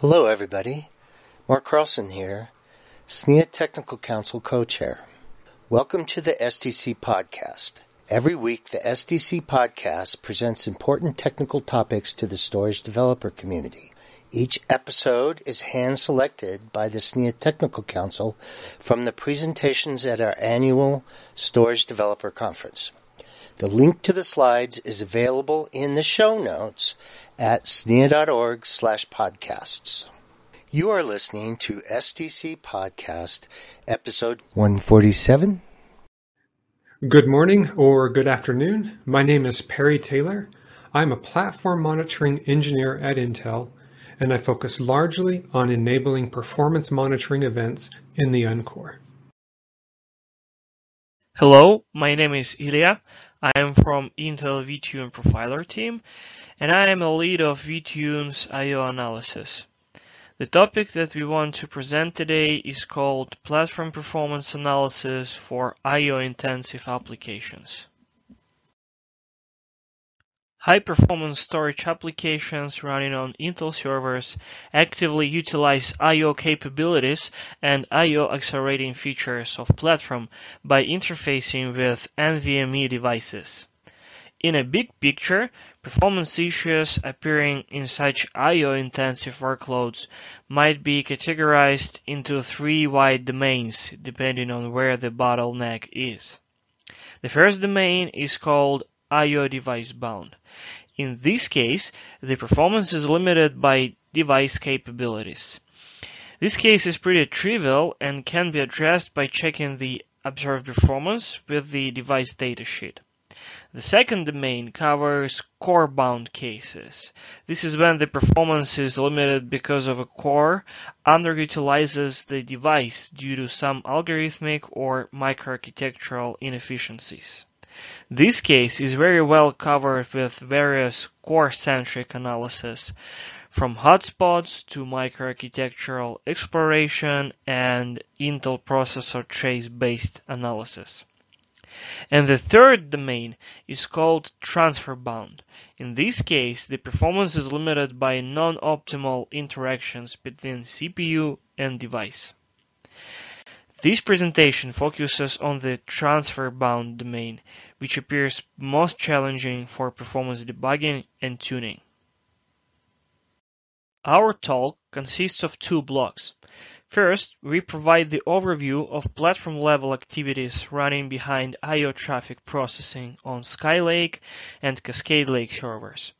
Hello, everybody. Mark Carlson here, SNIA Technical Council co-chair. Welcome to the SDC podcast. Every week, the SDC podcast presents important technical topics to the storage developer community. Each episode is hand selected by the SNIA Technical Council from the presentations at our annual Storage Developer Conference. The link to the slides is available in the show notes at snia.org slash podcasts. You are listening to SDC Podcast, episode 147. Good morning or good afternoon. My name is Perry Taylor. I'm a platform monitoring engineer at Intel, and I focus largely on enabling performance monitoring events in the Uncore. Hello, my name is Ilya. I am from Intel vTune Profiler team, and I am a lead of vTune's I.O. analysis. The topic that we want to present today is called Platform Performance Analysis for I.O.-intensive applications. High-performance storage applications running on Intel servers actively utilize I.O. capabilities and I.O. accelerating features of platform by interfacing with NVMe devices. In a big picture, performance issues appearing in such I.O.-intensive workloads might be categorized into three wide domains depending on where the bottleneck is. The first domain is called I.O. device bound. In this case, the performance is limited by device capabilities. This case is pretty trivial and can be addressed by checking the observed performance with the device datasheet. The second domain covers core-bound cases. This is when the performance is limited because of a core underutilizes the device due to some algorithmic or microarchitectural inefficiencies. This case is very well covered with various core-centric analysis, from hotspots to microarchitectural exploration and Intel processor trace-based analysis. And the third domain is called transfer bound. In this case, the performance is limited by non-optimal interactions between CPU and device. This presentation focuses on the transfer-bound domain, which appears most challenging for performance debugging and tuning. Our talk consists of two blocks. First, we provide the overview of platform-level activities running behind I.O. traffic processing on Skylake and Cascade Lake servers.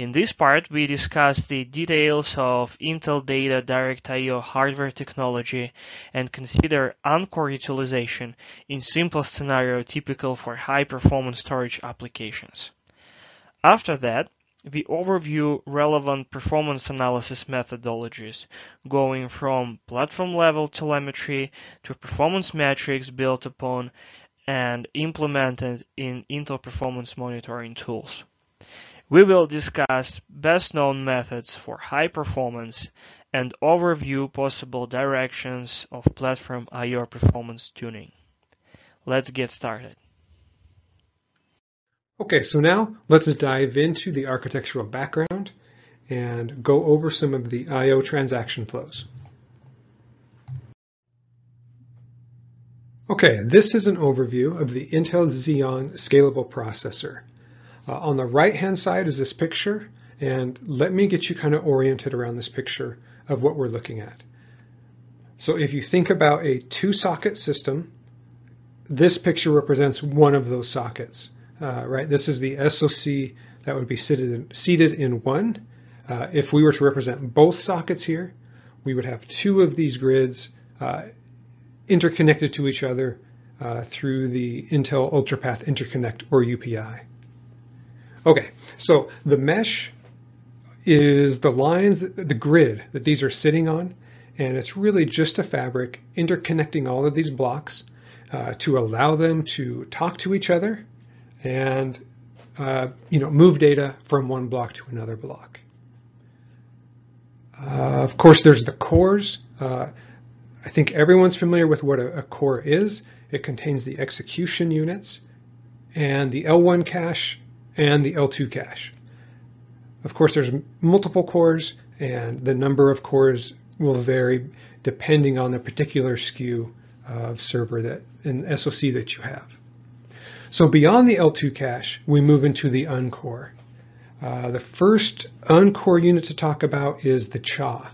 In this part, we discuss the details of Intel Data Direct I.O. hardware technology and consider Uncore utilization in simple scenario typical for high-performance storage applications. After that, we overview relevant performance analysis methodologies, going from platform-level telemetry to performance metrics built upon and implemented in Intel performance monitoring tools. We will discuss best known methods for high performance and overview possible directions of platform I/O performance tuning. Let's get started. Okay, so now let's dive into the architectural background and go over some of the I/O transaction flows. Okay, this is an overview of the Intel Xeon Scalable Processor. Uh, on the right-hand side is this picture, and let me get you kind of oriented around this picture of what we're looking at. So if you think about a two-socket system, this picture represents one of those sockets, uh, right? This is the SoC that would be seated in, seated in one. Uh, if we were to represent both sockets here, we would have two of these grids uh, interconnected to each other uh, through the Intel UltraPath Interconnect or UPI. Okay, so the mesh is the lines, the grid that these are sitting on, and it's really just a fabric interconnecting all of these blocks uh, to allow them to talk to each other and uh, you know move data from one block to another block. Uh, of course, there's the cores. Uh, I think everyone's familiar with what a, a core is. It contains the execution units and the L1 cache and the L2 cache. Of course, there's multiple cores and the number of cores will vary depending on the particular SKU of server that and SoC that you have. So beyond the L2 cache, we move into the uncore. Uh, the first uncore unit to talk about is the CHA,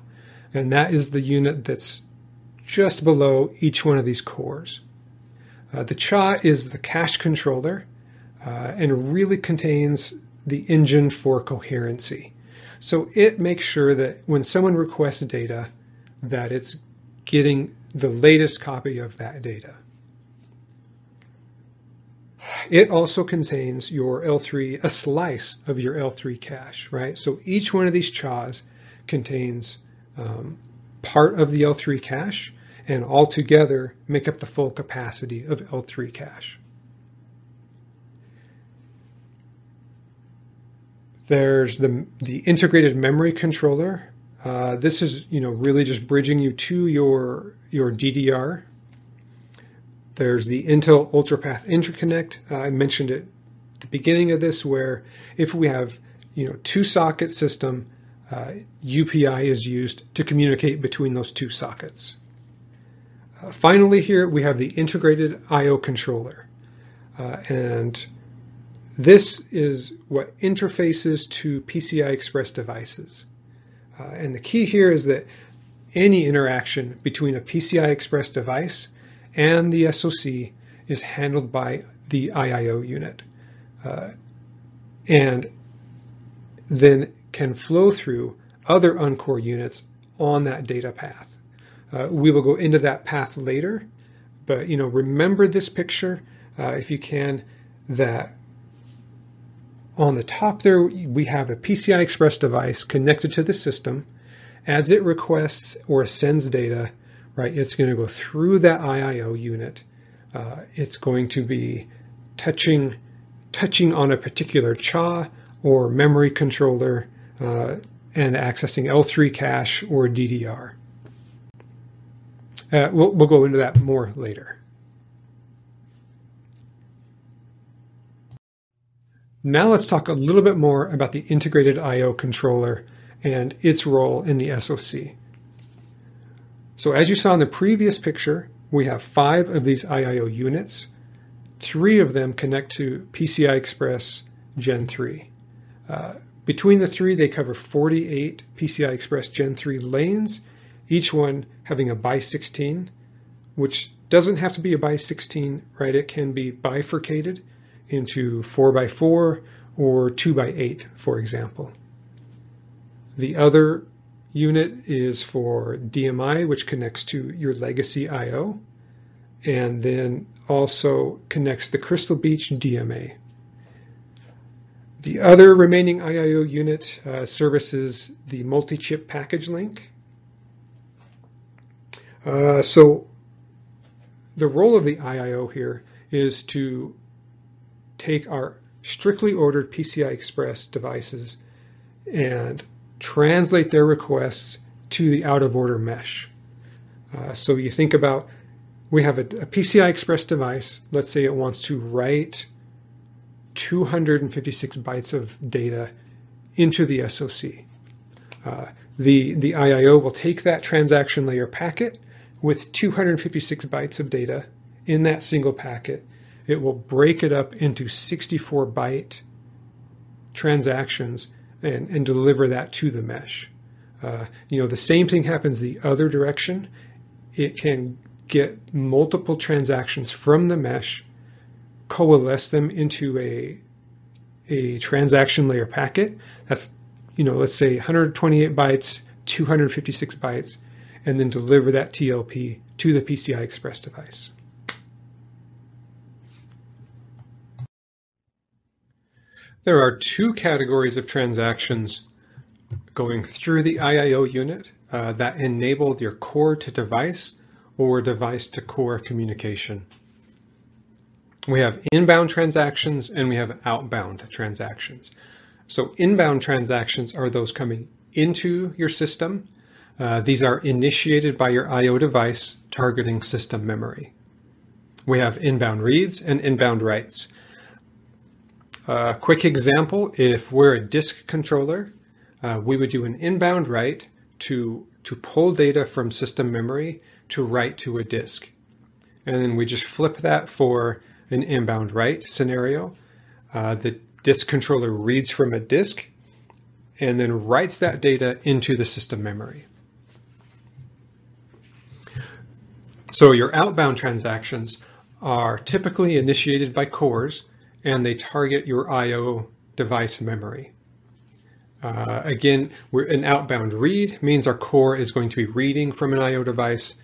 and that is the unit that's just below each one of these cores. Uh, the CHA is the cache controller uh, and really contains the engine for coherency. So it makes sure that when someone requests data, that it's getting the latest copy of that data. It also contains your L3, a slice of your L3 cache, right? So each one of these CHAs contains um, part of the L3 cache and all together make up the full capacity of L3 cache. There's the, the integrated memory controller. Uh, this is, you know, really just bridging you to your, your DDR. There's the Intel UltraPath Interconnect. Uh, I mentioned it at the beginning of this, where if we have, you know, two socket system, uh, UPI is used to communicate between those two sockets. Uh, finally here we have the integrated I.O. controller. Uh, and this is what interfaces to PCI Express devices. Uh, and the key here is that any interaction between a PCI Express device and the SoC is handled by the IIO unit. Uh, and then can flow through other Uncore units on that data path. Uh, we will go into that path later, but you know, remember this picture uh, if you can, that on the top there, we have a PCI Express device connected to the system. As it requests or sends data, right, it's going to go through that IIO unit. Uh, it's going to be touching, touching on a particular CHA or memory controller uh, and accessing L3 cache or DDR. Uh, we'll, we'll go into that more later. Now let's talk a little bit more about the integrated I.O. controller and its role in the SoC. So as you saw in the previous picture, we have five of these IIO units. Three of them connect to PCI Express Gen 3. Uh, between the three, they cover 48 PCI Express Gen 3 lanes, each one having a by 16, which doesn't have to be a by 16, right? It can be bifurcated into 4 by 4 or 2 by 8, for example. The other unit is for DMI, which connects to your legacy I.O., and then also connects the Crystal Beach DMA. The other remaining IIO unit uh, services the multi-chip package link. Uh, so the role of the IIO here is to take our strictly ordered PCI Express devices and translate their requests to the out of order mesh. Uh, so you think about we have a, a, PCI Express device. Let's say it wants to write 256 bytes of data into the SoC. Uh, the, the IIO will take that transaction layer packet with 256 bytes of data in that single packet it will break it up into 64 byte transactions and, and deliver that to the mesh. Uh, you know, the same thing happens the other direction. It can get multiple transactions from the mesh, coalesce them into a, a transaction layer packet. That's, you know, let's say 128 bytes, 256 bytes, and then deliver that TLP to the PCI Express device. There are two categories of transactions going through the IIO unit uh, that enable your core to device or device to core communication. We have inbound transactions and we have outbound transactions. So inbound transactions are those coming into your system. Uh, these are initiated by your IO device targeting system memory. We have inbound reads and inbound writes. A quick example, if we're a disk controller, uh, we would do an inbound write to, to pull data from system memory to write to a disk. And then we just flip that for an inbound write scenario. Uh, the disk controller reads from a disk and then writes that data into the system memory. So your outbound transactions are typically initiated by cores and they target your I.O. device memory. Uh, again, an outbound read means our core is going to be reading from an I.O. device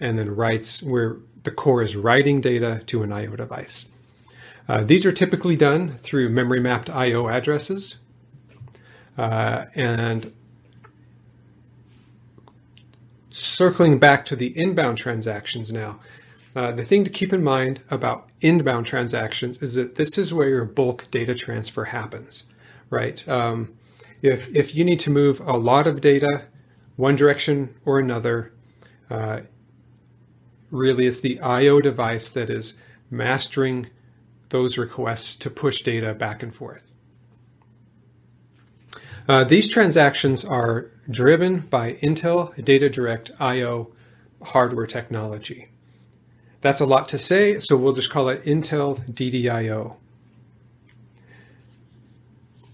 and then writes where the core is writing data to an I.O. device. Uh, these are typically done through memory mapped I.O. addresses. Uh, and circling back to the inbound transactions now, uh, the thing to keep in mind about inbound transactions is that this is where your bulk data transfer happens, right? Um, if, if you need to move a lot of data one direction or another, uh, really it's the I.O. device that is mastering those requests to push data back and forth. Uh, these transactions are driven by Intel Data Direct I.O. hardware technology. That's a lot to say, so we'll just call it Intel DDIO.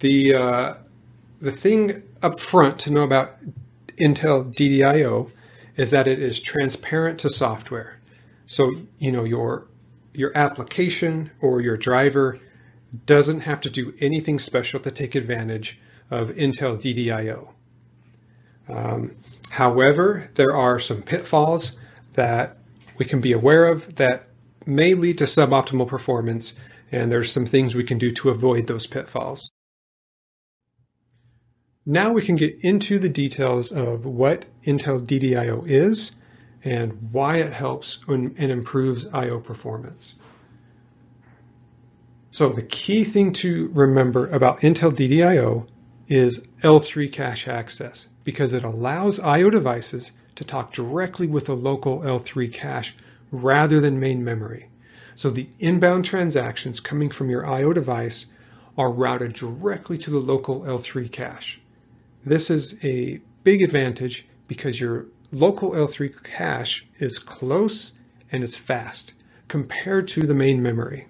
The, uh, the thing up front to know about Intel DDIO is that it is transparent to software. So, you know, your, your application or your driver doesn't have to do anything special to take advantage of Intel DDIO. Um, however, there are some pitfalls that we can be aware of that may lead to suboptimal performance, and there's some things we can do to avoid those pitfalls. Now we can get into the details of what Intel DDIO is and why it helps and improves I.O. performance. So the key thing to remember about Intel DDIO is L3 cache access because it allows I.O. devices to talk directly with a local L3 cache rather than main memory. So the inbound transactions coming from your I.O. device are routed directly to the local L3 cache. This is a big advantage because your local L3 cache is close and it's fast compared to the main memory.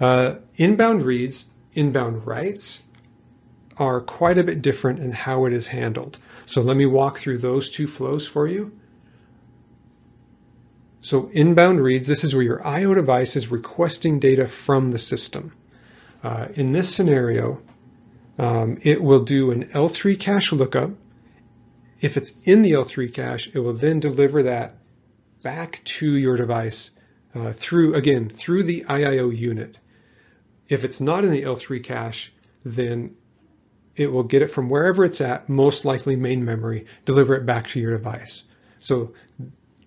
Uh, inbound reads, inbound writes, are quite a bit different in how it is handled. So let me walk through those two flows for you. So inbound reads, this is where your I.O. device is requesting data from the system. Uh, in this scenario, um, it will do an L3 cache lookup. If it's in the L3 cache, it will then deliver that back to your device uh, through, again, through the IIO unit. If it's not in the L3 cache, then it will get it from wherever it's at, most likely main memory, deliver it back to your device. So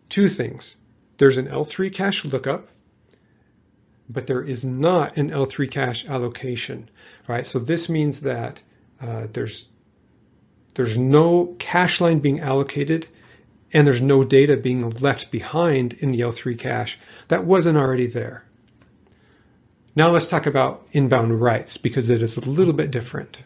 two things. There's an L3 cache lookup, but there is not an L3 cache allocation, right? So this means that uh, there's there's no cache line being allocated and there's no data being left behind in the L3 cache that wasn't already there. Now let's talk about inbound writes because it is a little bit different.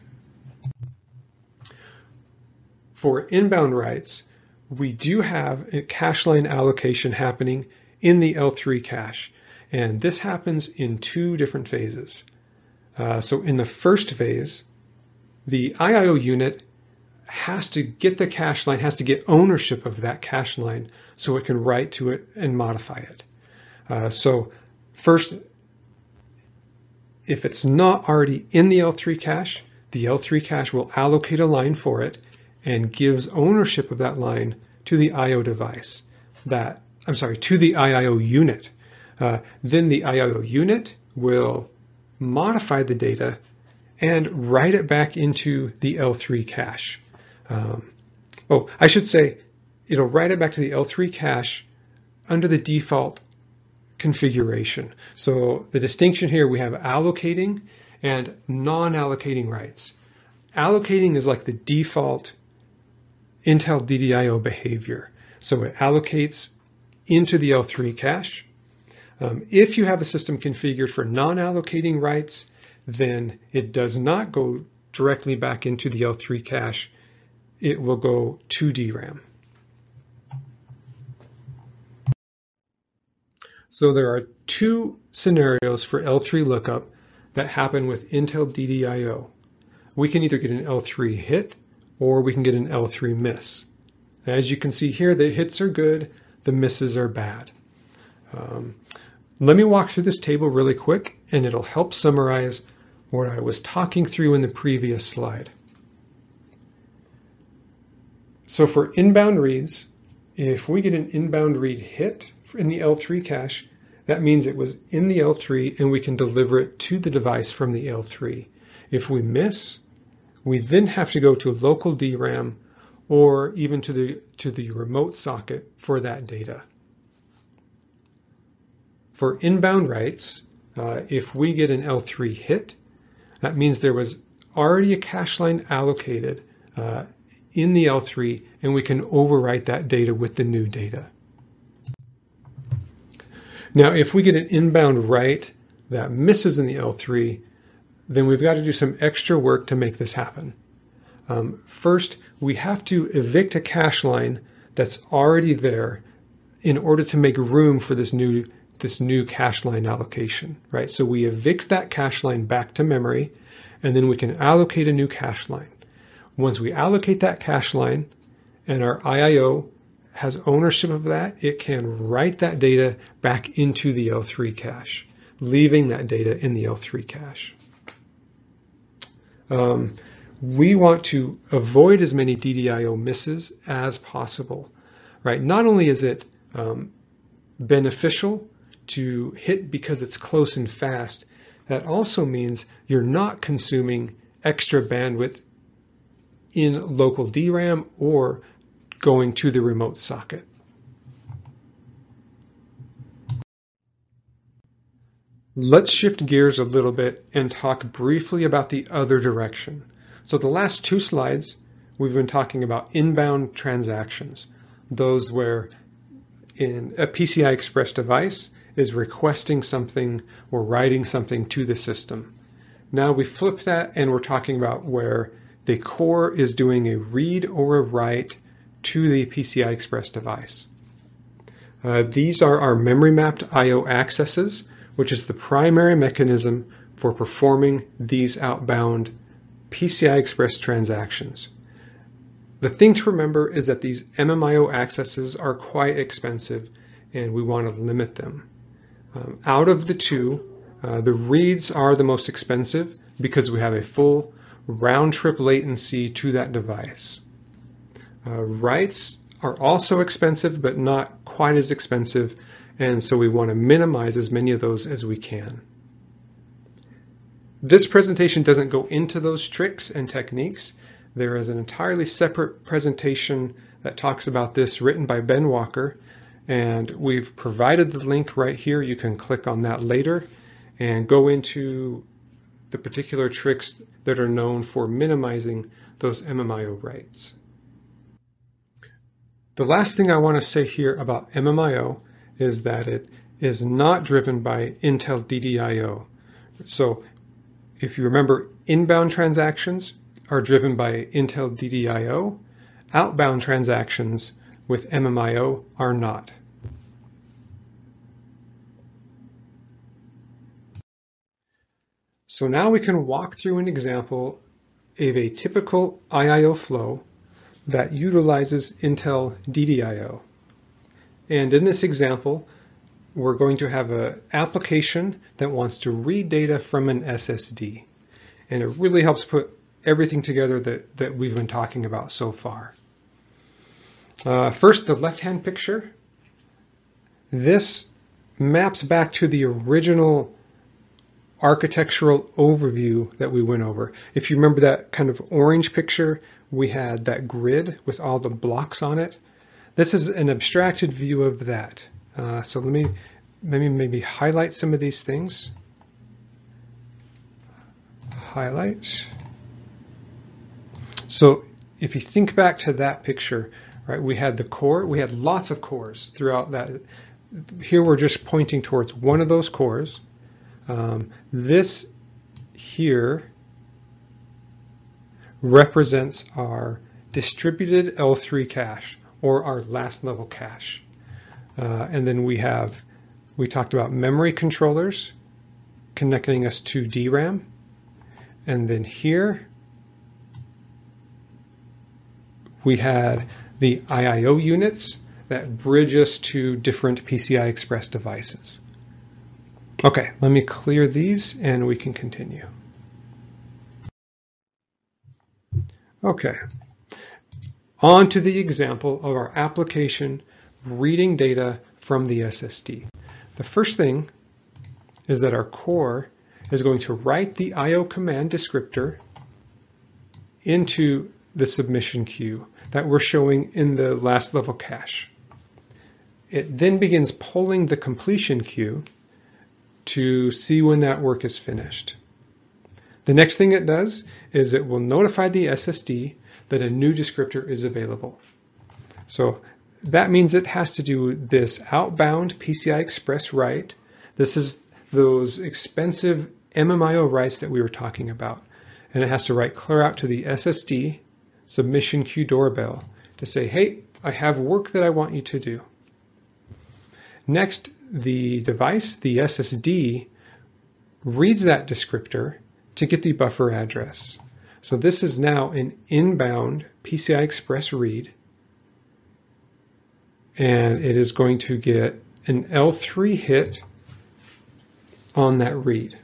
For inbound writes, we do have a cache line allocation happening in the L3 cache. And this happens in two different phases. Uh, so in the first phase, the IIO unit has to get the cache line, has to get ownership of that cache line so it can write to it and modify it. Uh, so first, if it's not already in the L3 cache, the L3 cache will allocate a line for it and gives ownership of that line to the IO device. That I'm sorry, to the IIO unit. Uh, then the IIO unit will modify the data and write it back into the L3 cache. Um, oh, I should say it'll write it back to the L3 cache under the default configuration. So the distinction here, we have allocating and non-allocating writes. Allocating is like the default Intel DDIO behavior. So it allocates into the L3 cache. Um, if you have a system configured for non-allocating writes, then it does not go directly back into the L3 cache, it will go to DRAM. So there are two scenarios for L3 lookup that happen with Intel DDIO. We can either get an L3 hit or we can get an L3 miss. As you can see here, the hits are good, the misses are bad. Um, let me walk through this table really quick and it'll help summarize what I was talking through in the previous slide. So for inbound reads, if we get an inbound read hit in the L3 cache, that means it was in the L3 and we can deliver it to the device from the L3. If we miss, we then have to go to local DRAM or even to the, to the remote socket for that data. For inbound writes, uh, if we get an L3 hit, that means there was already a cache line allocated uh, in the L3 and we can overwrite that data with the new data. Now, if we get an inbound write that misses in the L3, then we've got to do some extra work to make this happen. Um, first, we have to evict a cache line that's already there in order to make room for this new this new cache line allocation, right? So we evict that cache line back to memory, and then we can allocate a new cache line. Once we allocate that cache line and our IIO has ownership of that, it can write that data back into the L3 cache, leaving that data in the L3 cache. Um, we want to avoid as many DDIO misses as possible, right? Not only is it um, beneficial to hit because it's close and fast, that also means you're not consuming extra bandwidth in local DRAM or going to the remote socket. Let's shift gears a little bit and talk briefly about the other direction. So the last two slides, we've been talking about inbound transactions, those where in a PCI Express device is requesting something or writing something to the system. Now we flip that and we're talking about where the core is doing a read or a write to the PCI Express device. Uh, these are our memory mapped I.O. accesses, which is the primary mechanism for performing these outbound PCI Express transactions. The thing to remember is that these MMIO accesses are quite expensive and we want to limit them. Um, out of the two, uh, the reads are the most expensive because we have a full round trip latency to that device. Uh, writes are also expensive, but not quite as expensive, and so we want to minimize as many of those as we can. This presentation doesn't go into those tricks and techniques. There is an entirely separate presentation that talks about this written by Ben Walker, and we've provided the link right here. You can click on that later and go into the particular tricks that are known for minimizing those MMIO writes. The last thing I want to say here about MMIO is that it is not driven by Intel DDIO. So if you remember, inbound transactions are driven by Intel DDIO. Outbound transactions with MMIO are not. So now we can walk through an example of a typical IIO flow that utilizes Intel DDIO. And in this example, we're going to have an application that wants to read data from an SSD. And it really helps put everything together that, that we've been talking about so far. Uh, first, the left-hand picture. This maps back to the original architectural overview that we went over. If you remember that kind of orange picture, we had that grid with all the blocks on it. This is an abstracted view of that. Uh, so let me maybe maybe highlight some of these things. Highlight. So if you think back to that picture, right, we had the core, we had lots of cores throughout that. Here we're just pointing towards one of those cores. Um, this here represents our distributed L3 cache or our last level cache. Uh, and then we have, we talked about memory controllers connecting us to DRAM. And then here we had the IIO units that bridge us to different PCI Express devices. Okay, let me clear these and we can continue. Okay, on to the example of our application reading data from the SSD. The first thing is that our core is going to write the IO command descriptor into the submission queue that we're showing in the last level cache. It then begins polling the completion queue to see when that work is finished. The next thing it does is it will notify the SSD that a new descriptor is available. So that means it has to do this outbound PCI Express write. This is those expensive MMIO writes that we were talking about. And it has to write clear out to the SSD submission queue doorbell to say, hey, I have work that I want you to do. Next, the device, the SSD, reads that descriptor to get the buffer address. So this is now an inbound PCI Express read. And it is going to get an L3 hit on that read.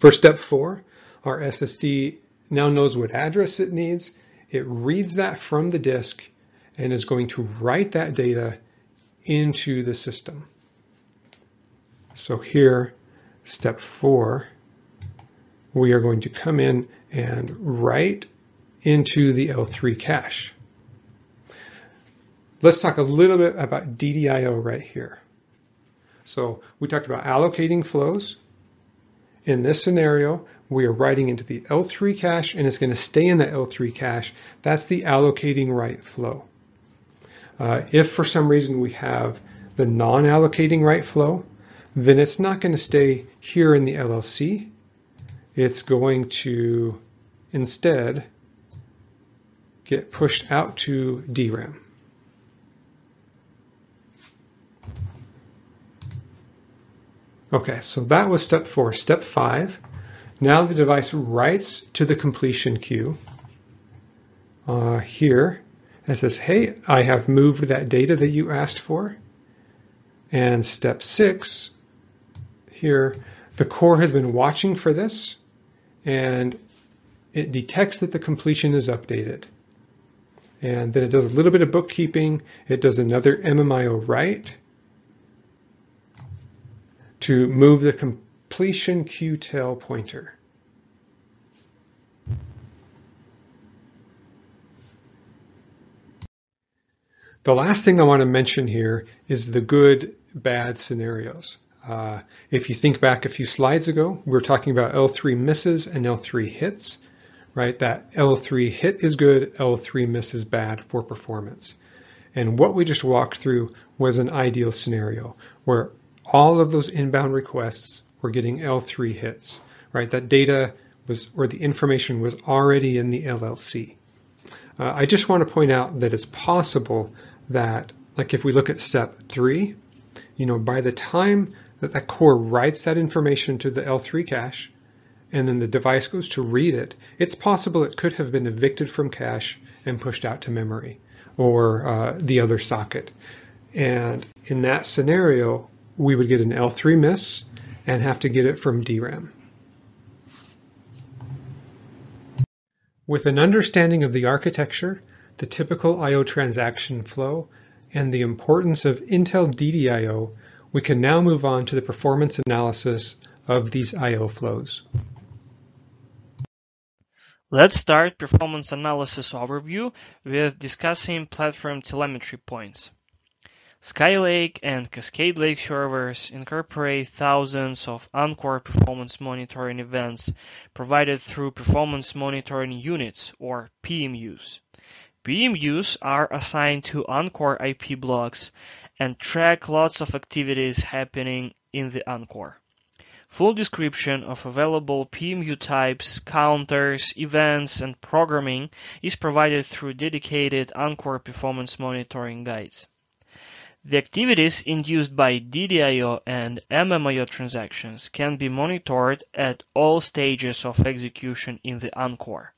For step four, our SSD now knows what address it needs. It reads that from the disk and is going to write that data into the system. So here, step four, we are going to come in and write into the L3 cache. Let's talk a little bit about DDIO right here. So we talked about allocating flows. In this scenario, we are writing into the L3 cache and it's going to stay in the L3 cache. That's the allocating write flow. Uh, if for some reason we have the non-allocating write flow, then it's not going to stay here in the LLC. It's going to instead get pushed out to DRAM. Okay, so that was step four. Step five, now the device writes to the completion queue uh, here and says, hey, I have moved that data that you asked for. And step six, here, the core has been watching for this and it detects that the completion is updated. And then it does a little bit of bookkeeping. It does another MMIO write to move the completion queue tail pointer. The last thing I want to mention here is the good bad scenarios. Uh, if you think back a few slides ago, we were talking about L3 misses and L3 hits, right? That L3 hit is good, L3 miss is bad for performance. And what we just walked through was an ideal scenario where all of those inbound requests were getting L3 hits, right? That data was, or the information was already in the LLC. Uh, I just want to point out that it's possible that, like if we look at step three, you know, by the time that that core writes that information to the L3 cache, and then the device goes to read it, it's possible it could have been evicted from cache and pushed out to memory or uh, the other socket. And in that scenario, we would get an L3 miss and have to get it from DRAM. With an understanding of the architecture, the typical I.O. transaction flow, and the importance of Intel DDIO, we can now move on to the performance analysis of these I.O. flows. Let's start performance analysis overview with discussing platform telemetry points. Skylake and Cascade Lake servers incorporate thousands of Uncore performance monitoring events provided through performance monitoring units or PMUs. PMUs are assigned to Uncore IP blocks and track lots of activities happening in the Uncore. Full description of available PMU types, counters, events, and programming is provided through dedicated Uncore performance monitoring guides. The activities induced by DDIO and MMIO transactions can be monitored at all stages of execution in the Uncore.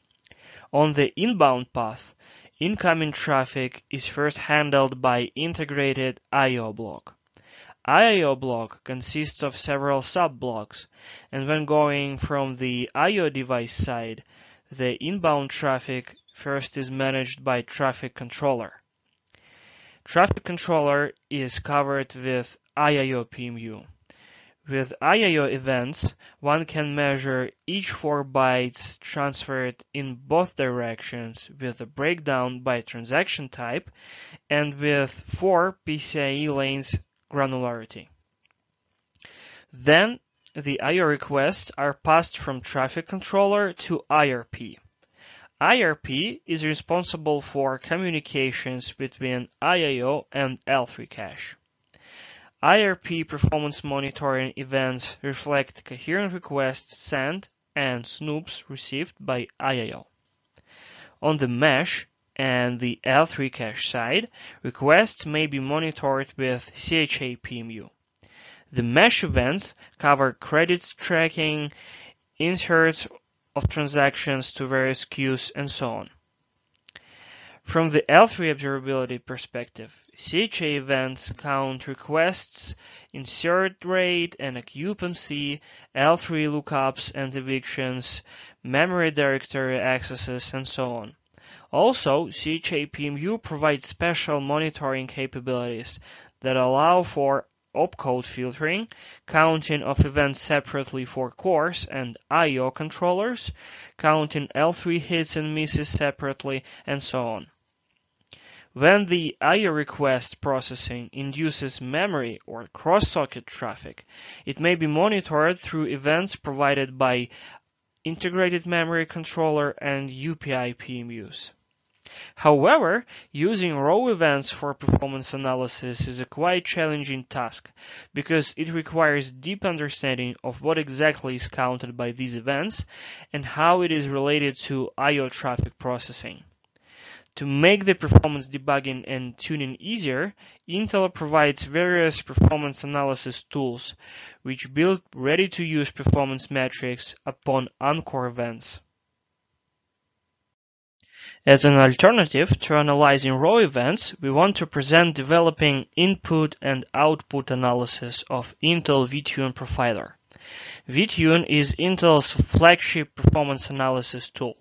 On the inbound path, incoming traffic is first handled by integrated IO block. IO block consists of several sub-blocks, and when going from the IO device side, the inbound traffic first is managed by Traffic Controller. Traffic Controller is covered with IIO PMU. With IIO events, one can measure each 4 bytes transferred in both directions with a breakdown by transaction type and with 4 PCIe lanes granularity. Then the IO requests are passed from traffic controller to IRP. IRP is responsible for communications between IIO and L3 cache. IRP performance monitoring events reflect coherent requests sent and snoops received by IIO. On the mesh, and the L3 cache side, requests may be monitored with CHA PMU. The mesh events cover credits tracking, inserts of transactions to various queues, and so on. From the L3 observability perspective, CHA events count requests, insert rate and occupancy, L3 lookups and evictions, memory directory accesses, and so on. Also, CHA-PMU provides special monitoring capabilities that allow for opcode filtering, counting of events separately for cores and I.O. controllers, counting L3 hits and misses separately, and so on. When the I.O. request processing induces memory or cross-socket traffic, it may be monitored through events provided by Integrated Memory Controller and UPI PMUs. However, using raw events for performance analysis is a quite challenging task because it requires deep understanding of what exactly is counted by these events and how it is related to I.O. traffic processing. To make the performance debugging and tuning easier, Intel provides various performance analysis tools, which build ready-to-use performance metrics upon Uncore events. As an alternative to analyzing raw events, we want to present developing input and output analysis of Intel vTune Profiler. vTune is Intel's flagship performance analysis tool.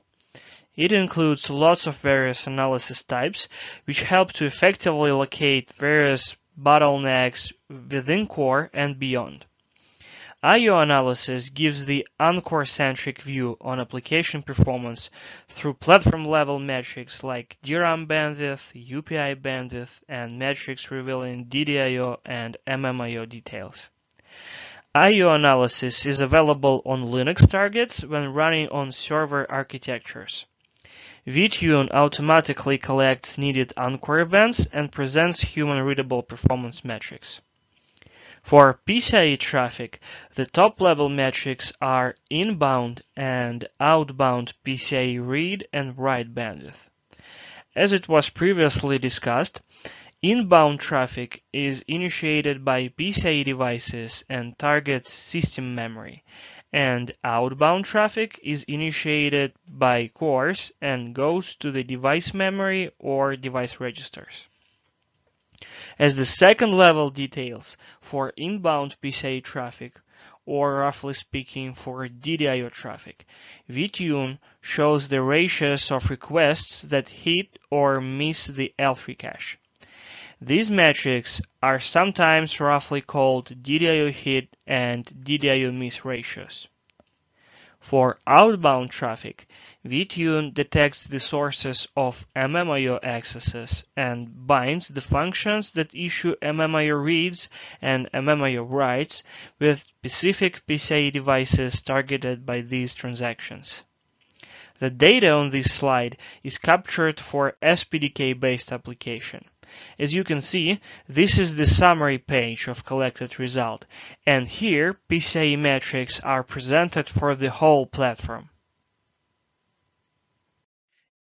It includes lots of various analysis types, which help to effectively locate various bottlenecks within core and beyond. I/O analysis gives the Uncore-centric view on application performance through platform-level metrics like DRAM bandwidth, UPI bandwidth, and metrics revealing DDIO and MMIO details. I/O analysis is available on Linux targets when running on server architectures. vTune automatically collects needed Uncore events and presents human-readable performance metrics. For PCIe traffic, the top-level metrics are inbound and outbound PCIe read and write bandwidth. As it was previously discussed, inbound traffic is initiated by PCIe devices and targets system memory, and outbound traffic is initiated by cores and goes to the device memory or device registers. As the second level details, for inbound PCIe traffic, or roughly speaking for DDIO traffic. vTune shows the ratios of requests that hit or miss the L3 cache. These metrics are sometimes roughly called DDIO hit and DDIO miss ratios. For outbound traffic, vTune detects the sources of MMIO accesses and binds the functions that issue MMIO reads and MMIO writes with specific PCIe devices targeted by these transactions. The data on this slide is captured for SPDK-based application. As you can see, this is the summary page of collected result, and here PCIe metrics are presented for the whole platform.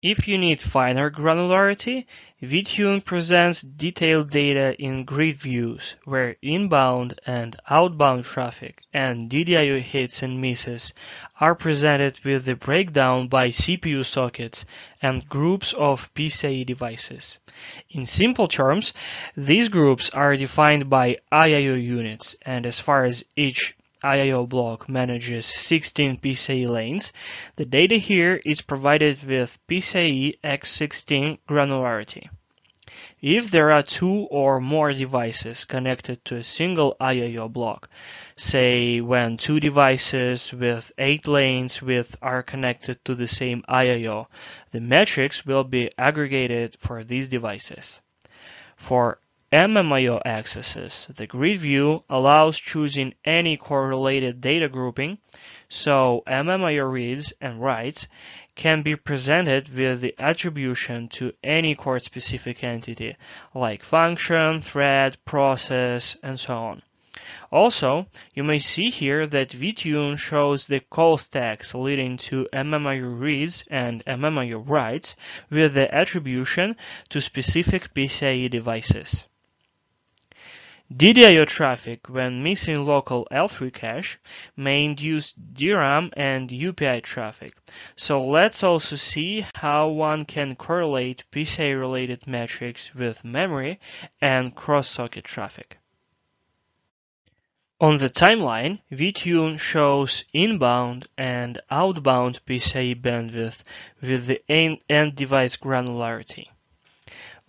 If you need finer granularity, vTune presents detailed data in grid views, where inbound and outbound traffic and DDIO hits and misses are presented with the breakdown by CPU sockets and groups of PCIe devices. In simple terms, these groups are defined by IIO units, and as far as each IIO block manages 16 PCIe lanes, the data here is provided with PCIe X16 granularity. If there are two or more devices connected to a single IIO block, say when two devices with 8 lanes width are connected to the same IIO, the metrics will be aggregated for these devices. For MMIO accesses. The grid view allows choosing any correlated data grouping, so MMIO reads and writes can be presented with the attribution to any core-specific entity, like function, thread, process, and so on. Also, you may see here that vTune shows the call stacks leading to MMIO reads and MMIO writes with the attribution to specific PCIe devices. DDIO traffic, when missing local L3 cache, may induce DRAM and UPI traffic. So let's also see how one can correlate PCI-related metrics with memory and cross-socket traffic. On the timeline, vTune shows inbound and outbound PCIe bandwidth with the end device granularity.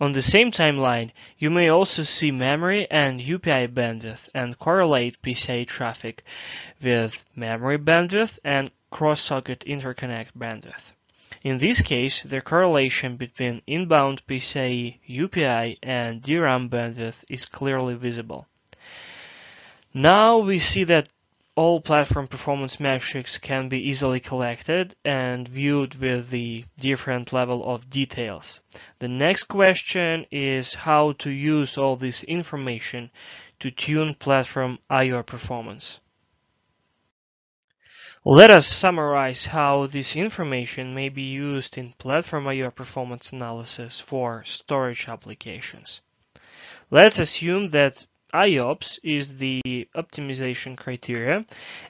On the same timeline, you may also see memory and UPI bandwidth and correlate PCIe traffic with memory bandwidth and cross-socket interconnect bandwidth. In this case, the correlation between inbound PCIe, UPI, and DRAM bandwidth is clearly visible. Now we see that all platform performance metrics can be easily collected and viewed with the different level of details. The next question is how to use all this information to tune platform I/O performance. Let us summarize how this information may be used in platform I/O performance analysis for storage applications. Let's assume that IOPS is the optimization criteria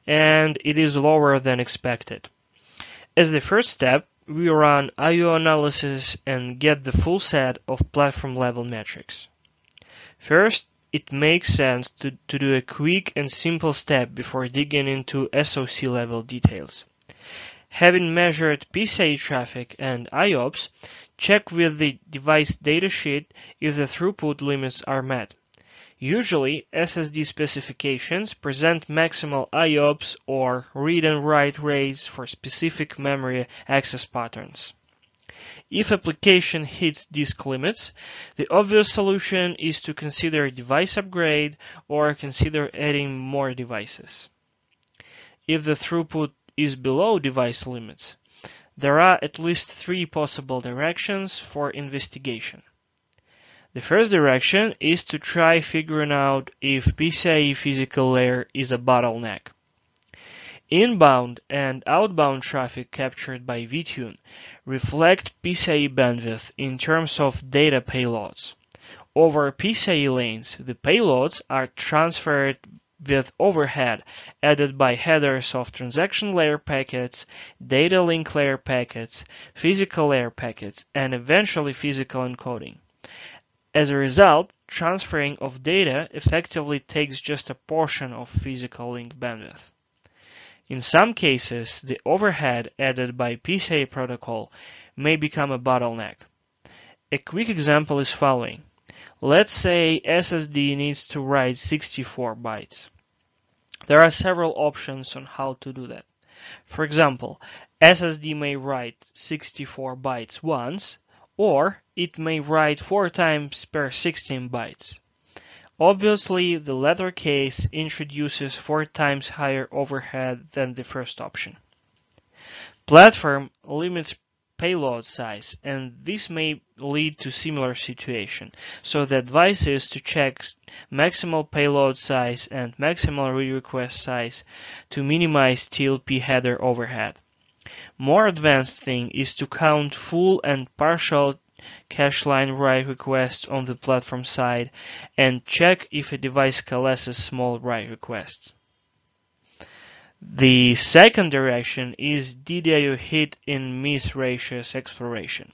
and it is lower than expected. As the first step, we run IO analysis and get the full set of platform level metrics. First, it makes sense to, to do a quick and simple step before digging into SOC level details. Having measured PCIe traffic and IOPS, check with the device datasheet if the throughput limits are met. Usually, SSD specifications present maximal IOPS or read and write rates for specific memory access patterns. If application hits disk limits, the obvious solution is to consider device upgrade or consider adding more devices. If the throughput is below device limits, there are at least three possible directions for investigation. The first direction is to try figuring out if PCIe physical layer is a bottleneck. Inbound and outbound traffic captured by vTune reflect PCIe bandwidth in terms of data payloads. Over PCIe lanes, the payloads are transferred with overhead added by headers of transaction layer packets, data link layer packets, physical layer packets, and eventually physical encoding. As a result, transferring of data effectively takes just a portion of physical link bandwidth. In some cases, the overhead added by PCIe protocol may become a bottleneck. A quick example is following. Let's say SSD needs to write 64 bytes. There are several options on how to do that. For example, SSD may write 64 bytes once or it may write 4 times per 16 bytes. Obviously, the latter case introduces 4 times higher overhead than the first option. Platform limits payload size, and this may lead to similar situation. So the advice is to check maximal payload size and maximal read request size to minimize TLP header overhead. More advanced thing is to count full and partial cache line write requests on the platform side and check if a device coalesces small write requests. The second direction is DDIO hit and miss ratios exploration.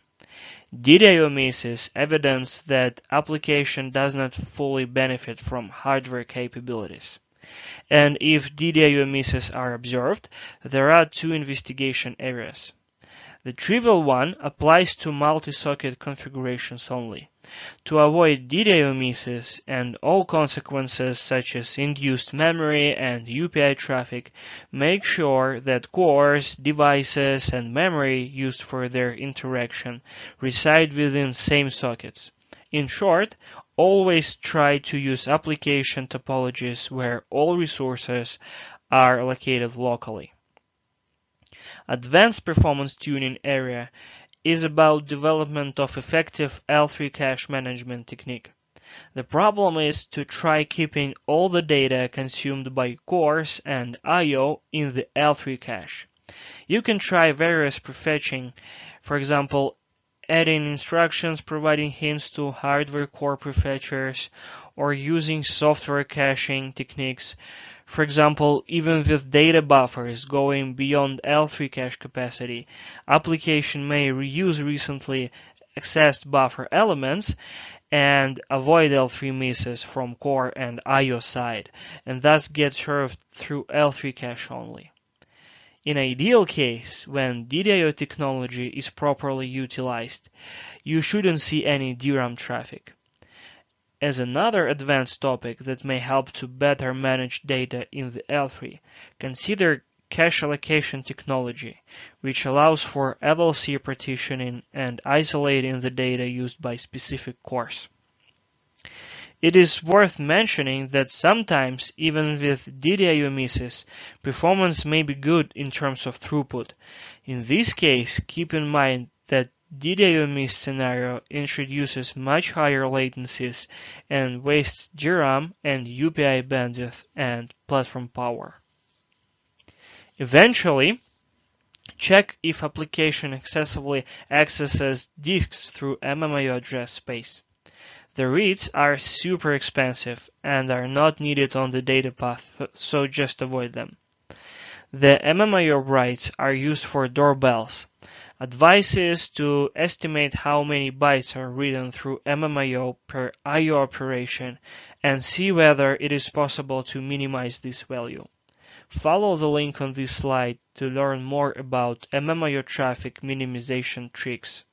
DDIO misses evidence that application does not fully benefit from hardware capabilities. And if DDIO misses are observed, there are two investigation areas. The trivial one applies to multi-socket configurations only. To avoid DDIO misses and all consequences such as induced memory and UPI traffic, make sure that cores, devices, and memory used for their interaction reside within same sockets. In short, always try to use application topologies where all resources are located locally. Advanced performance tuning area is about development of effective L3 cache management technique. The problem is to try keeping all the data consumed by cores and I.O. in the L3 cache. You can try various prefetching, for example, adding instructions providing hints to hardware core prefetchers, or using software caching techniques for example, even with data buffers going beyond L3 cache capacity, application may reuse recently accessed buffer elements and avoid L3 misses from core and IO side, and thus get served through L3 cache only. In ideal case, when DDIO technology is properly utilized, you shouldn't see any DRAM traffic. As another advanced topic that may help to better manage data in the L3, consider cache allocation technology, which allows for LLC partitioning and isolating the data used by specific cores. It is worth mentioning that sometimes, even with DDIO misses, performance may be good in terms of throughput. In this case, keep in mind that DDIO miss scenario introduces much higher latencies and wastes DRAM and UPI bandwidth and platform power. Eventually, check if application excessively accesses disks through MMIO address space. The reads are super expensive and are not needed on the data path, so just avoid them. The MMIO writes are used for doorbells, Advice is to estimate how many bytes are written through MMIO per I.O. operation and see whether it is possible to minimize this value. Follow the link on this slide to learn more about MMIO traffic minimization tricks.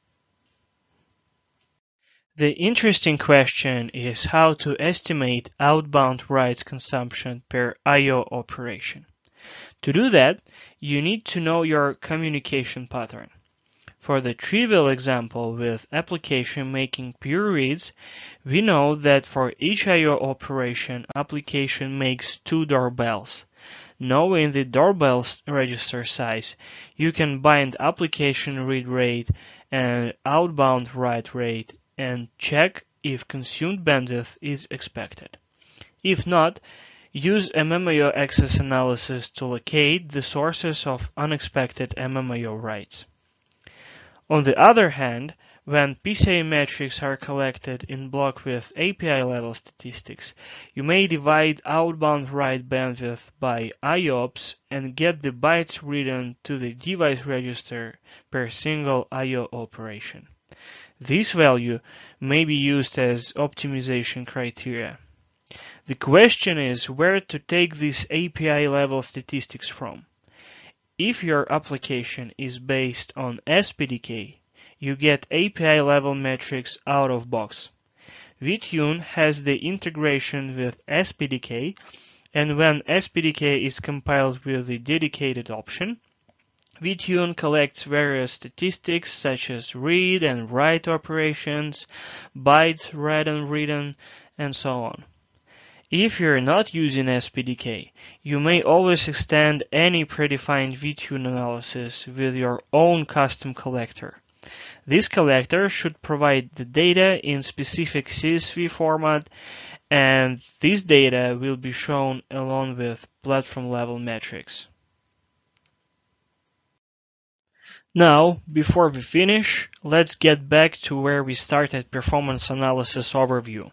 The interesting question is how to estimate outbound writes consumption per I.O. operation. To do that, you need to know your communication pattern. For the trivial example with application making pure reads, we know that for each I.O. operation, application makes two doorbells. Knowing the doorbell register size, you can bind application read rate and outbound write rate and check if consumed bandwidth is expected. If not, use MMIO access analysis to locate the sources of unexpected MMIO writes. On the other hand, when PCI metrics are collected in block with API-level statistics, you may divide outbound write bandwidth by IOPS and get the bytes written to the device register per single I.O. operation. This value may be used as optimization criteria. The question is where to take these API-level statistics from. If your application is based on SPDK, you get API-level metrics out of box. vTune has the integration with SPDK, and when SPDK is compiled with the dedicated option, vTune collects various statistics such as read and write operations, bytes read and written, and so on. If you're not using SPDK, you may always extend any predefined vTune analysis with your own custom collector. This collector should provide the data in specific CSV format and this data will be shown along with platform level metrics. Now, before we finish, let's get back to where we started performance analysis overview.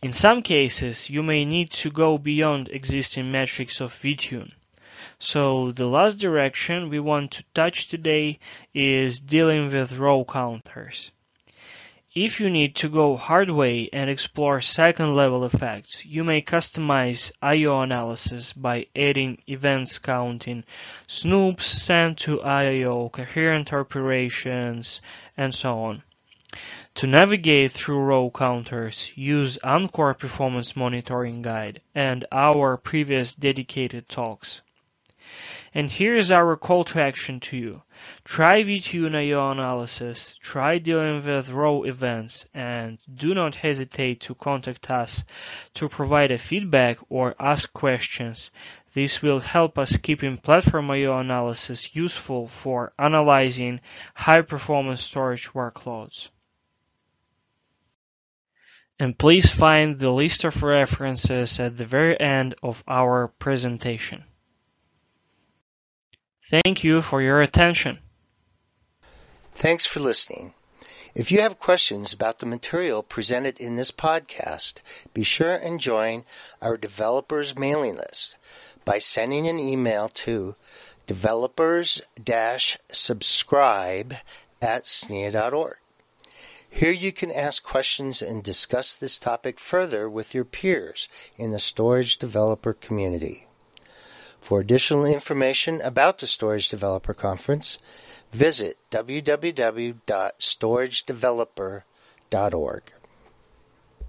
In some cases, you may need to go beyond existing metrics of VTune. So the last direction we want to touch today is dealing with raw counters. If you need to go hard way and explore second level effects, you may customize IO analysis by adding events counting, snoops sent to IO, coherent operations, and so on. To navigate through raw counters, use Uncore Performance Monitoring Guide and our previous dedicated talks. And here is our call to action to you. Try VTune IO analysis, try dealing with raw events, and do not hesitate to contact us to provide a feedback or ask questions. This will help us keeping platform IO analysis useful for analyzing high performance storage workloads. And please find the list of references at the very end of our presentation. Thank you for your attention. Thanks for listening. If you have questions about the material presented in this podcast, be sure and join our developers mailing list by sending an email to developers-subscribe at SNIA.org. Here you can ask questions and discuss this topic further with your peers in the storage developer community. For additional information about the Storage Developer Conference, visit www.storagedeveloper.org.